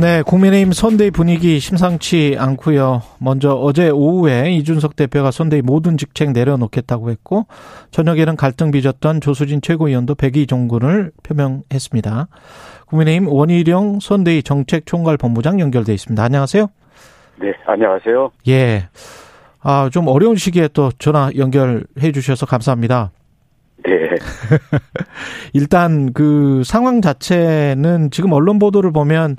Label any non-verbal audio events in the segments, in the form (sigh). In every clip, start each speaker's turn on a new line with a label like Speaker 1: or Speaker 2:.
Speaker 1: 네, 국민의힘 선대위 분위기 심상치 않고요. 먼저 어제 오후에 이준석 대표가 선대위 모든 직책 내려놓겠다고 했고 저녁에는 갈등 빚었던 조수진 최고위원도 백의 종군을 표명했습니다. 국민의힘 원희룡 선대위 정책총괄본부장 연결돼 있습니다. 안녕하세요.
Speaker 2: 네, 안녕하세요.
Speaker 1: 예. 아, 좀 어려운 시기에 또 전화 연결해 주셔서 감사합니다.
Speaker 2: 네. (laughs)
Speaker 1: 일단 그 상황 자체는 지금 언론 보도를 보면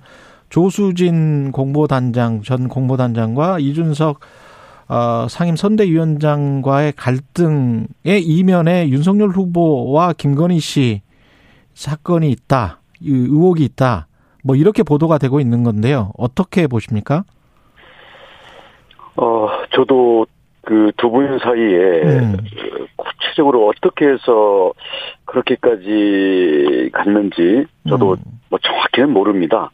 Speaker 1: 조수진 공보단장 전 공보단장과 이준석 어, 상임 선대위원장과의 갈등의 이면에 윤석열 후보와 김건희 씨 사건이 있다, 의혹이 있다, 뭐 이렇게 보도가 되고 있는 건데요. 어떻게 보십니까?
Speaker 2: 어, 저도 그 두 분 사이에 음. 구체적으로 어떻게 해서 그렇게까지 갔는지 저도 음. 뭐 정확히는 모릅니다.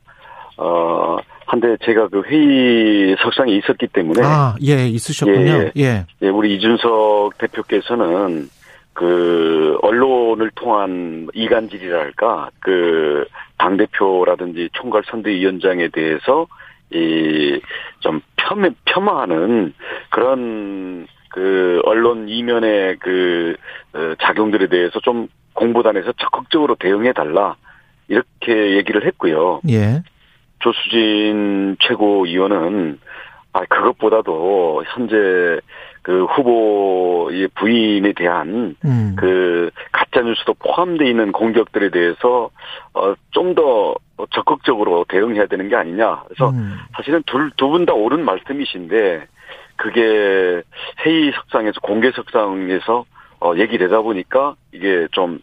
Speaker 2: 어, 한데 제가 그 회의 석상에 있었기 때문에.
Speaker 1: 아, 예, 있으셨군요. 예. 예.
Speaker 2: 예, 우리 이준석 대표께서는 그 언론을 통한 이간질이랄까 그 당 대표라든지 총괄 선대위원장에 대해서 이 좀 폄, 폄하하는 그런 그 언론 이면의 그 어, 작용들에 대해서 좀 공보단에서 적극적으로 대응해 달라 이렇게 얘기를 했고요.
Speaker 1: 예.
Speaker 2: 조수진 최고위원은 아 그것보다도 현재 그 후보의 부인에 대한 음. 그 가짜 뉴스도 포함되어 있는 공격들에 대해서 어 좀 더 적극적으로 대응해야 되는 게 아니냐. 그래서 음. 사실은 둘두 분 다 옳은 말씀이신데 그게 회의 석상에서 공개 석상에서 어 얘기되다 보니까 이게 좀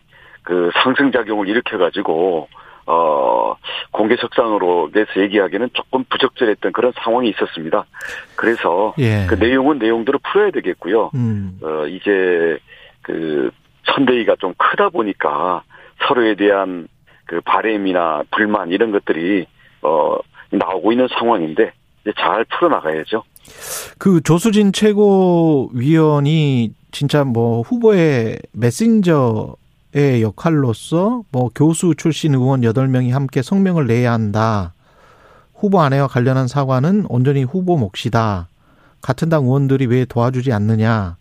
Speaker 2: 그 상승 작용을 일으켜 가지고 어, 공개 석상으로 내서 얘기하기는 조금 부적절했던 그런 상황이 있었습니다. 그래서 예. 그 내용은 내용대로 풀어야 되겠고요. 음. 어, 이제 그 선대위가 좀 크다 보니까 서로에 대한 그 바램이나 불만 이런 것들이 어, 나오고 있는 상황인데 잘 풀어나가야죠.
Speaker 1: 그 조수진 최고위원이 진짜 뭐 후보의 메신저 의 역할로서 뭐 교수 출신 의원 8명이 함께 성명을 내야 한다. 후보 아내와 관련한 사과는 온전히 후보 몫이다. 같은 당 의원들이 왜 도와주지 않느냐.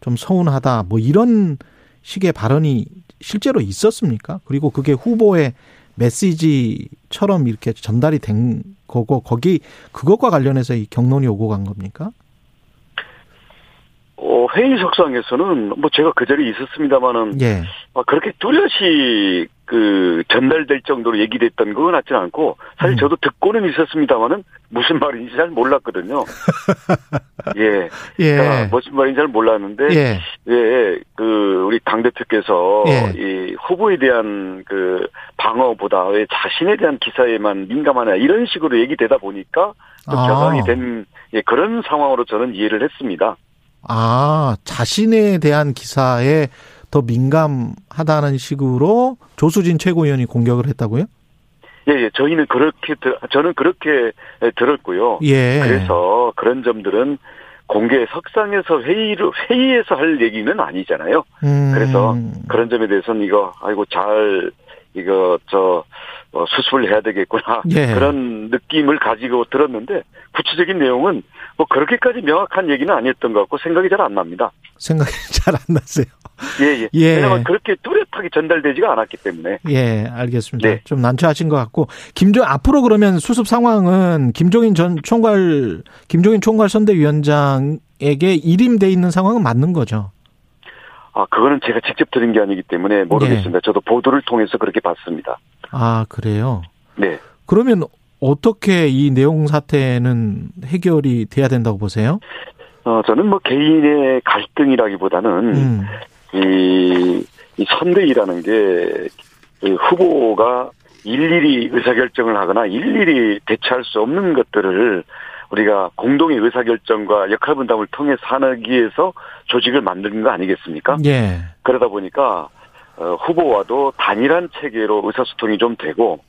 Speaker 1: 좀 서운하다. 뭐 이런 식의 발언이 실제로 있었습니까? 그리고 그게 후보의 메시지처럼 이렇게 전달이 된 거고 거기 그것과 관련해서 이 경론이 오고 간 겁니까?
Speaker 2: 어, 회의 석상에서는 뭐 제가 그 자리에 있었습니다마는 예. 아, 그렇게 뚜렷이 그 전달될 정도로 얘기됐던 건 같지는 않고 사실 음. 저도 듣고는 있었습니다마는 무슨 말인지 잘 몰랐거든요. (laughs) 예. 예. 그러니까 무슨 말인지 잘 몰랐는데 예. 예. 그 우리 당 대표께서 예. 이 후보에 대한 그 방어보다 왜 자신에 대한 기사에만 민감하냐 이런 식으로 얘기되다 보니까 좀 아. 격앙이 된 예, 그런 상황으로 저는 이해를 했습니다.
Speaker 1: 아, 자신에 대한 기사에 더 민감하다는 식으로 조수진 최고위원이 공격을 했다고요?
Speaker 2: 예, 예, 저희는 그렇게, 저는 그렇게 들었고요.
Speaker 1: 예.
Speaker 2: 그래서 그런 점들은 공개 석상에서 회의로, 회의에서 할 얘기는 아니잖아요. 음. 그래서 그런 점에 대해서는 이거, 아이고, 잘, 이거, 저, 어, 수습을 해야 되겠구나. (laughs) 예. 그런 느낌을 가지고 들었는데, 구체적인 내용은 뭐 그렇게까지 명확한 얘기는 아니었던 것 같고 생각이 잘 안 납니다.
Speaker 1: 생각이 (laughs) 잘안 나세요?
Speaker 2: 예, 예. 예. 왜냐면 그렇게 뚜렷하게 전달되지가 않았기 때문에.
Speaker 1: 예, 알겠습니다. 네. 좀 난처하신 것 같고. 김종, 앞으로 그러면 수습 상황은 김종인 전 총괄, 김종인 총괄 선대위원장에게 일임돼 있는 상황은 맞는 거죠?
Speaker 2: 아, 그거는 제가 직접 들은 게 아니기 때문에 모르겠습니다. 예. 저도 보도를 통해서 그렇게 봤습니다.
Speaker 1: 아, 그래요?
Speaker 2: 네.
Speaker 1: 그러면 어떻게 이 내용 사태는 해결이 돼야 된다고 보세요?
Speaker 2: 어, 저는 뭐 개인의 갈등이라기보다는 음. 이, 이 선대위라는 게 후보가 일일이 의사결정을 하거나 일일이 대처할 수 없는 것들을 우리가 공동의 의사결정과 역할 분담을 통해서 하기 위해서 조직을 만드는 거 아니겠습니까?
Speaker 1: 예.
Speaker 2: 그러다 보니까 어, 후보와도 단일한 체계로 의사소통이 좀 되고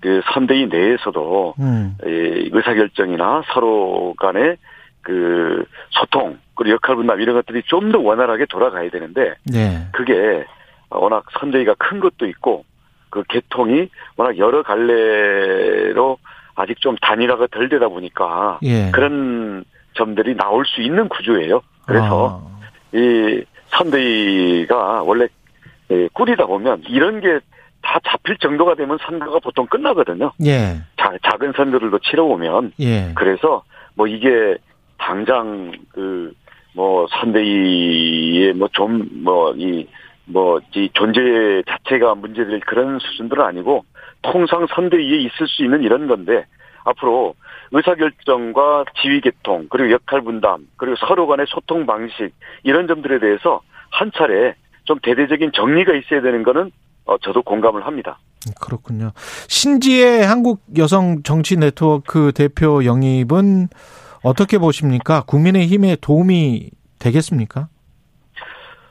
Speaker 2: 그 선대위 내에서도 음. 의사결정이나 서로 간의 그 소통 그리고 역할 분담 이런 것들이 좀 더 원활하게 돌아가야 되는데 네. 그게 워낙 선대위가 큰 것도 있고 그 개통이 워낙 여러 갈래로 아직 좀 단일화가 덜 되다 보니까 예. 그런 점들이 나올 수 있는 구조예요. 그래서 아. 이 선대위가 원래 예, 꾸리다 보면 이런 게 다 잡힐 정도가 되면 선거가 보통 끝나거든요. 예. 자, 작은 선거들도 치러보면. 예. 그래서 뭐 이게 당장 그 뭐 선대위의 뭐좀 뭐 이 뭐 이 존재 자체가 문제될 그런 수준들은 아니고 통상 선대위에 있을 수 있는 이런 건데 앞으로 의사결정과 지휘계통 그리고 역할 분담 그리고 서로 간의 소통 방식 이런 점들에 대해서 한 차례 좀 대대적인 정리가 있어야 되는 거는 어, 저도 공감을 합니다.
Speaker 1: 그렇군요. 신지의 한국 여성 정치 네트워크 대표 영입은 어떻게 보십니까? 국민의힘에 도움이 되겠습니까?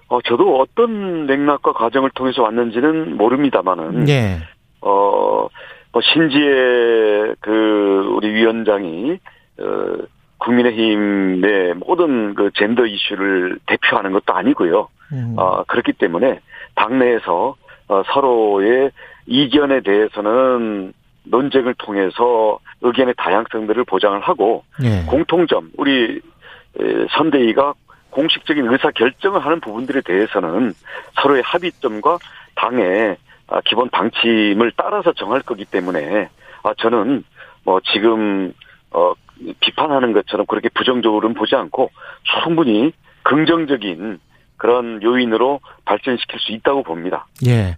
Speaker 2: 어, 저도 어떤 맥락과 과정을 통해서 왔는지는 모릅니다만은, 예. 어, 뭐 신지의 그 우리 위원장이 어, 국민의힘의 모든 그 젠더 이슈를 대표하는 것도 아니고요. 음. 어, 그렇기 때문에 당내에서 어, 서로의 이견에 대해서는 논쟁을 통해서 의견의 다양성들을 보장을 하고 네. 공통점 우리 선대위가 공식적인 의사 결정을 하는 부분들에 대해서는 서로의 합의점과 당의 아, 기본 방침을 따라서 정할 거기 때문에 아, 저는 뭐 지금 어 비판하는 것처럼 그렇게 부정적으로는 보지 않고 충분히 긍정적인 그런 요인으로 발전시킬 수 있다고 봅니다.
Speaker 1: 예.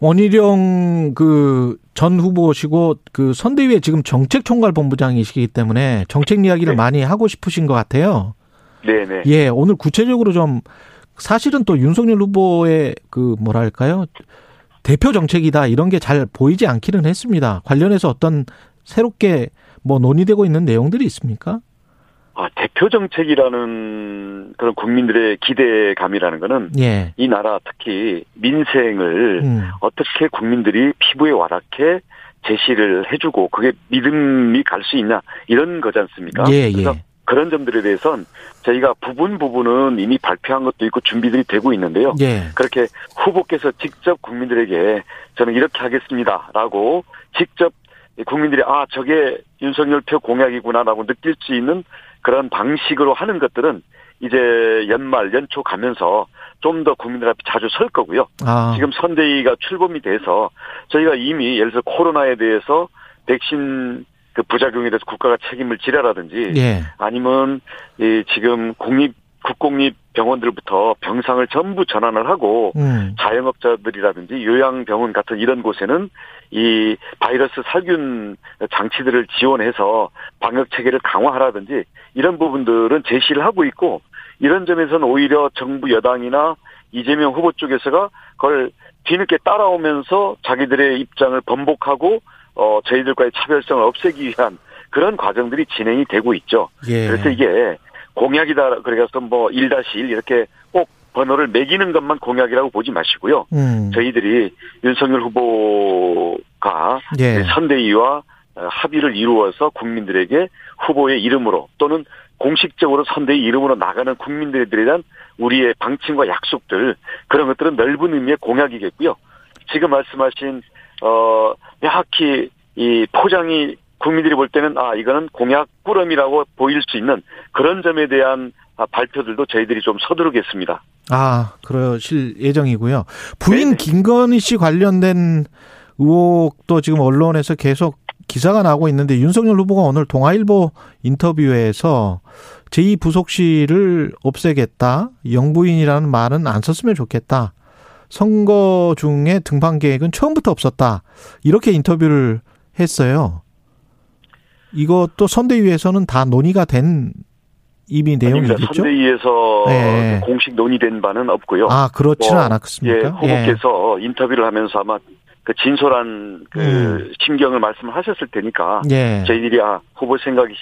Speaker 1: 원희룡 그 전 후보시고 그 선대위에 지금 정책총괄본부장이시기 때문에 정책 이야기를 네. 많이 하고 싶으신 것 같아요.
Speaker 2: 네네.
Speaker 1: 예. 오늘 구체적으로 좀 사실은 또 윤석열 후보의 그 뭐랄까요 대표 정책이다 이런 게 잘 보이지 않기는 했습니다. 관련해서 어떤 새롭게 뭐 논의되고 있는 내용들이 있습니까?
Speaker 2: 아, 대표 정책이라는 그런 국민들의 기대감이라는 거는 예. 이 나라 특히 민생을 음. 어떻게 국민들이 피부에 와닿게 제시를 해주고 그게 믿음이 갈 수 있냐 이런 거지 않습니까? 예, 예. 그래서 그런 점들에 대해서는 저희가 부분 부분은 이미 발표한 것도 있고 준비들이 되고 있는데요. 예. 그렇게 후보께서 직접 국민들에게 저는 이렇게 하겠습니다라고 직접 국민들이 아 저게 윤석열 표 공약이구나라고 느낄 수 있는 그런 방식으로 하는 것들은 이제 연말 연초 가면서 좀 더 국민들 앞에 자주 설 거고요. 아. 지금 선대위가 출범이 돼서 저희가 이미 예를 들어 코로나에 대해서 백신 그 부작용에 대해서 국가가 책임을 지라라든지 예. 아니면 이 지금 국립 국공립 병원들부터 병상을 전부 전환을 하고 음. 자영업자들이라든지 요양병원 같은 이런 곳에는 이 바이러스 살균 장치들을 지원해서 방역 체계를 강화하라든지 이런 부분들은 제시를 하고 있고 이런 점에서는 오히려 정부 여당이나 이재명 후보 쪽에서가 그걸 뒤늦게 따라오면서 자기들의 입장을 번복하고 어 저희들과의 차별성을 없애기 위한 그런 과정들이 진행이 되고 있죠. 예. 그래서 이게 공약이다 그래서 뭐 1-1 이렇게 꼭 번호를 매기는 것만 공약이라고 보지 마시고요. 음. 저희들이 윤석열 후보가 예. 선대위와 합의를 이루어서 국민들에게 후보의 이름으로 또는 공식적으로 선대위 이름으로 나가는 국민들에 대한 우리의 방침과 약속들 그런 것들은 넓은 의미의 공약이겠고요. 지금 말씀하신 어 명확히 이 포장이 국민들이 볼 때는 아 이거는 공약 꾸러미라고 보일 수 있는 그런 점에 대한 발표들도 저희들이 좀 서두르겠습니다.
Speaker 1: 아 그러실 예정이고요. 부인 네네. 김건희 씨 관련된 의혹도 지금 언론에서 계속 기사가 나오고 있는데 윤석열 후보가 오늘 동아일보 인터뷰에서 제2부속실을 없애겠다. 영부인이라는 말은 안 썼으면 좋겠다. 선거 중에 등판 계획은 처음부터 없었다. 이렇게 인터뷰를 했어요. 이것도 선대위에서는 다 논의가 된 이미 내용이겠죠?
Speaker 2: 선대위에서 네. 공식 논의된 바는 없고요.
Speaker 1: 아 그렇지는 뭐, 않았습니까?
Speaker 2: 예, 후보께서 예. 인터뷰를 하면서 아마 그 진솔한 그 음. 심경을 말씀을 하셨을 테니까 예. 저희들이 아 후보 생각이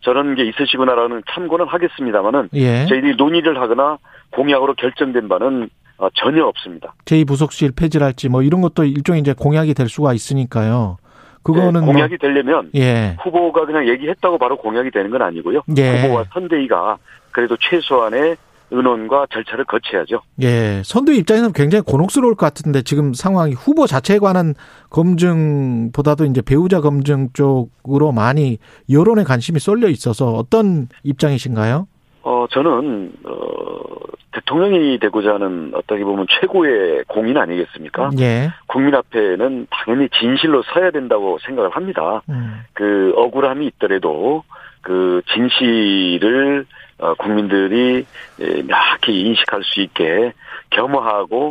Speaker 2: 저런 게 있으시구나라는 참고는 하겠습니다만은 예. 저희들이 논의를 하거나 공약으로 결정된 바는 어, 전혀 없습니다.
Speaker 1: 제2부속실 폐지랄지 뭐 이런 것도 일종의 이제 공약이 될 수가 있으니까요. 그거는 네,
Speaker 2: 공약이 뭐, 되려면 예. 후보가 그냥 얘기했다고 바로 공약이 되는 건 아니고요. 예. 후보와 선대위가 그래도 최소한의 의논과 절차를 거쳐야죠.
Speaker 1: 예. 선대 입장에서는 굉장히 곤혹스러울 것 같은데 지금 상황이 후보 자체에 관한 검증보다도 이제 배우자 검증 쪽으로 많이 여론의 관심이 쏠려 있어서 어떤 입장이신가요?
Speaker 2: 어, 저는, 어, 대통령이 되고자 하는 어떻게 보면 최고의 공인 아니겠습니까? 예. 국민 앞에는 당연히 진실로 서야 된다고 생각을 합니다. 음. 그 억울함이 있더라도 그 진실을 어, 국민들이 예, 명확히 인식할 수 있게 겸허하고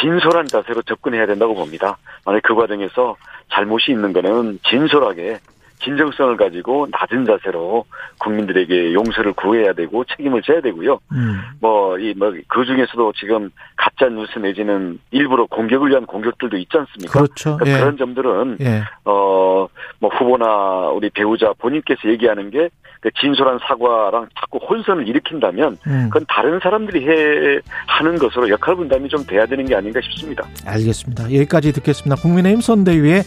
Speaker 2: 진솔한 자세로 접근해야 된다고 봅니다. 만약 그 과정에서 잘못이 있는 거는 진솔하게 진정성을 가지고 낮은 자세로 국민들에게 용서를 구해야 되고 책임을 져야 되고요. 음. 뭐, 이, 뭐, 그 중에서도 지금 가짜 뉴스 내지는 일부러 공격을 위한 공격들도 있지 않습니까?
Speaker 1: 그렇죠.
Speaker 2: 그러니까 예. 그런 점들은, 예. 어, 뭐, 후보나 우리 배우자 본인께서 얘기하는 게그 진솔한 사과랑 자꾸 혼선을 일으킨다면, 음. 그건 다른 사람들이 해, 하는 것으로 역할 분담이 좀 돼야 되는 게 아닌가 싶습니다.
Speaker 1: 알겠습니다. 여기까지 듣겠습니다. 국민의힘 선대위의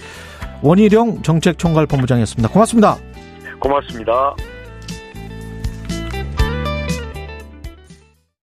Speaker 1: 원희룡 정책총괄 본부장이었습니다. 고맙습니다.
Speaker 2: 고맙습니다.